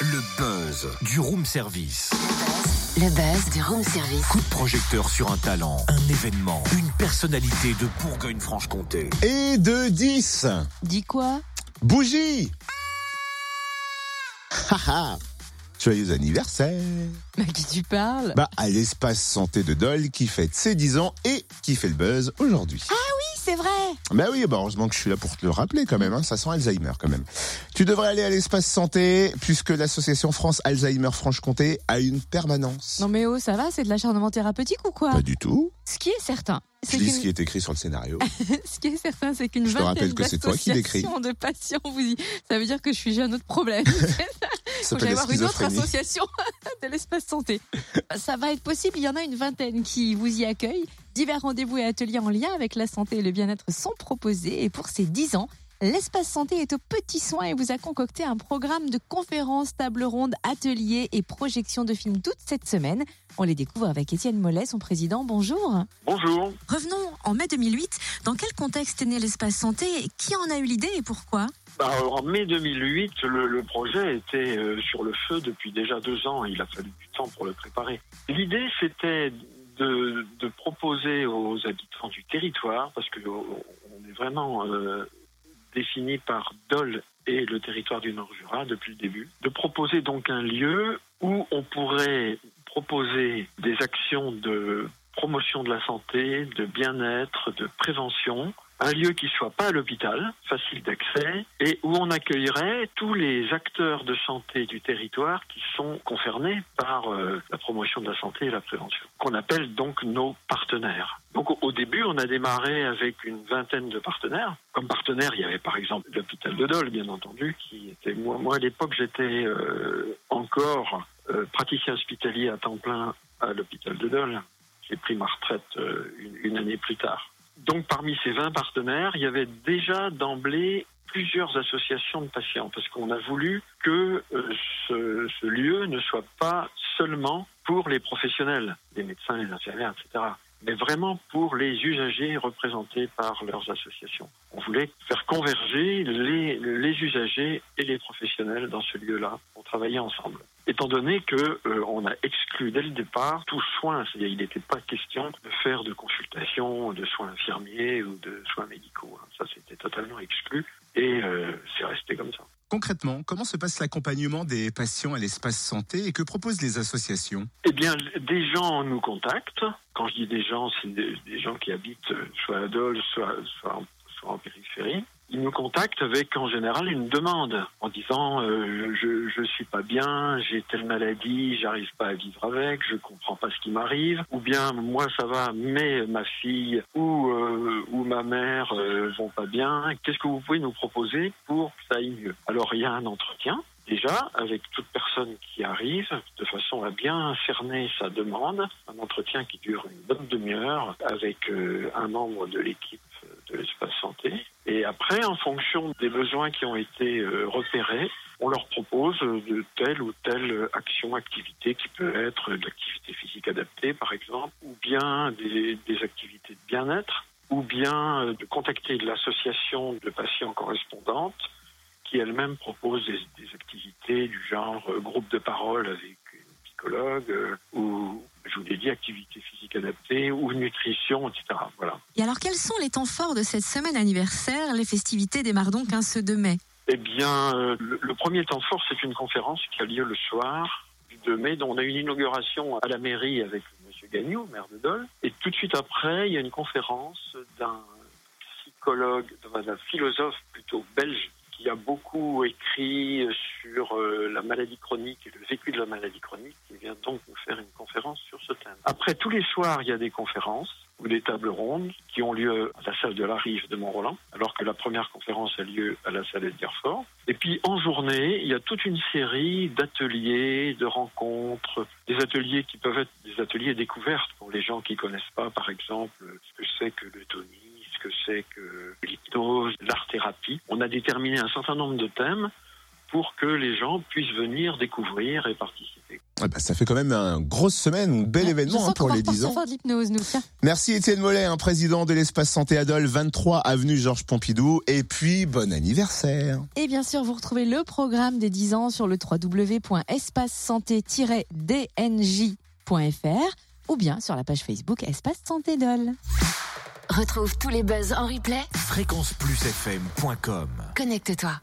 Le buzz du room service. Le buzz du room service. Coup de projecteur sur un talent, un événement, une personnalité de Bourgogne-Franche-Comté. Et de 10. Dis quoi? Bougie Haha Joyeux anniversaire À qui tu parles? Bah, à l'espace santé de Dole qui fête ses 10 ans et qui fait le buzz aujourd'hui. Oui, c'est vrai Bah oui, bah heureusement que je suis là pour te le rappeler quand même, hein, ça sent Alzheimer quand même. Tu devrais aller à l'espace santé puisque l'association France Alzheimer Franche-Comté a une permanence. Non mais oh, ça va, c'est de l'acharnement thérapeutique ou quoi? Pas du tout. Ce qui est certain, Je c'est lis ce qui est écrit sur le scénario. ce qui est certain, c'est qu'une vingtaine que c'est toi qui l'écris. d'associations de patients vous y... Ça veut dire que je suis j'ai un autre problème. Ça Faut que s'appelle j'aille la voir une autre association de l'espace santé. Ça va être possible, il y en a une vingtaine qui vous y accueillent. Divers rendez-vous et ateliers en lien avec la santé et le bien-être sont proposés. Et pour ces 10 ans, l'espace santé est aux petits soins et vous a concocté un programme de conférences, tables rondes, ateliers et projections de films toute cette semaine. On les découvre avec Étienne Mollet, son président. Bonjour. Bonjour. Revenons en mai 2008. Dans quel contexte est né l'espace santé Qui en a eu l'idée et pourquoi? Bah, en mai 2008, le, le projet était euh, sur le feu depuis déjà deux ans. Il a fallu du temps pour le préparer. L'idée, c'était de, proposer aux habitants du territoire, parce que on on est vraiment euh, défini par Dole et le territoire du Nord-Jura depuis le début, de proposer donc un lieu où on pourrait proposer des actions de promotion de la santé, de bien-être, de prévention, un lieu qui soit pas à l'hôpital, facile d'accès, et où on accueillerait tous les acteurs de santé du territoire qui sont concernés par euh, la promotion de la santé et la prévention, qu'on appelle donc nos partenaires. Donc au, au début, on a démarré avec une vingtaine de partenaires. Comme partenaire, il y avait par exemple l'hôpital de Dole, bien entendu, qui était moi. Moi à l'époque, j'étais euh, encore euh, praticien hospitalier à temps plein à l'hôpital de Dole. J'ai pris ma retraite euh, une, année plus tard. Donc parmi ces 20 partenaires, il y avait déjà d'emblée plusieurs associations de patients, parce qu'on a voulu que euh, ce, ce lieu ne soit pas seulement pour les professionnels, les médecins, les infirmières, etc., mais vraiment pour les usagers représentés par leurs associations. On voulait faire converger les, les usagers et les professionnels dans ce lieu-là pour travailler ensemble. Étant donné que euh, on a exclu dès le départ tout soin, c'est-à-dire il n'était pas question de faire de consultations, de soins infirmiers ou de soins médicaux. hein. Ça, c'était totalement exclu et euh, c'est resté comme ça. Concrètement, comment se passe l'accompagnement des patients à l'espace santé et que proposent les associations? Eh bien, des gens nous contactent. Quand je dis des gens, c'est des, gens qui habitent euh, soit à Dole, soit, soit, en périphérie. Ils nous contactent avec en général une demande en disant euh, je je suis pas bien, j'ai telle maladie, j'arrive pas à vivre avec, je comprends pas ce qui m'arrive, ou bien moi ça va, mais ma fille ou euh, ou ma mère euh, vont pas bien. Qu'est-ce que vous pouvez nous proposer pour que ça aille mieux? Alors il y a un entretien déjà avec toute personne qui arrive de façon à bien cerner sa demande, un entretien qui dure une bonne demi-heure avec euh, un membre de l'équipe de l'espace santé. Et après, en fonction des besoins qui ont été euh, repérés, on leur propose euh, de telle ou telle action, activité qui peut être de l'activité physique adaptée, par exemple, ou bien des, activités de bien-être, ou bien euh, de contacter l'association de patients correspondantes qui elle-même propose des, activités du genre groupe de parole avec une psychologue, ou, je vous l'ai dit, activité physique adaptée, ou nutrition, etc. Voilà. Et alors, quels sont les temps forts de cette semaine anniversaire? Les festivités démarrent donc un 2 mai. Eh bien, euh, le, le premier temps fort, c'est une conférence qui a lieu le soir du 2 mai, dont on a une inauguration à la mairie avec M. Gagnon, maire de Dole. Et tout de suite après, il y a une conférence d'un psychologue, d'un philosophe plutôt belge, qui a beaucoup écrit sur euh, la maladie chronique et le vécu de la maladie chronique, vient donc nous faire une conférence sur ce thème? Après, tous les soirs, il y a des conférences ou des tables rondes qui ont lieu à la salle de la Rive de Mont-Roland, alors que la première conférence a lieu à la salle Edgarfort. Et puis en journée, il y a toute une série d'ateliers, de rencontres, des ateliers qui peuvent être des ateliers découvertes pour les gens qui connaissent pas, par exemple, ce que c'est que le tonie, ce que c'est que l'hypnose, l'art-thérapie. On a déterminé un certain nombre de thèmes pour que les gens puissent venir découvrir et participer. Ah bah, ça fait quand même une grosse semaine, un bel événement hein, pour les 10 repartir ans. nous. Merci Étienne Mollet, un président de l'espace santé Adol, 23 avenue Georges Pompidou. Et puis, bon anniversaire. Et bien sûr, vous retrouvez le programme des 10 ans sur le www.espacesanté-dnj.fr ou bien sur la page Facebook Espace Santé Dol. Retrouve tous les buzz en replay. Fréquenceplusfm.com Connecte-toi.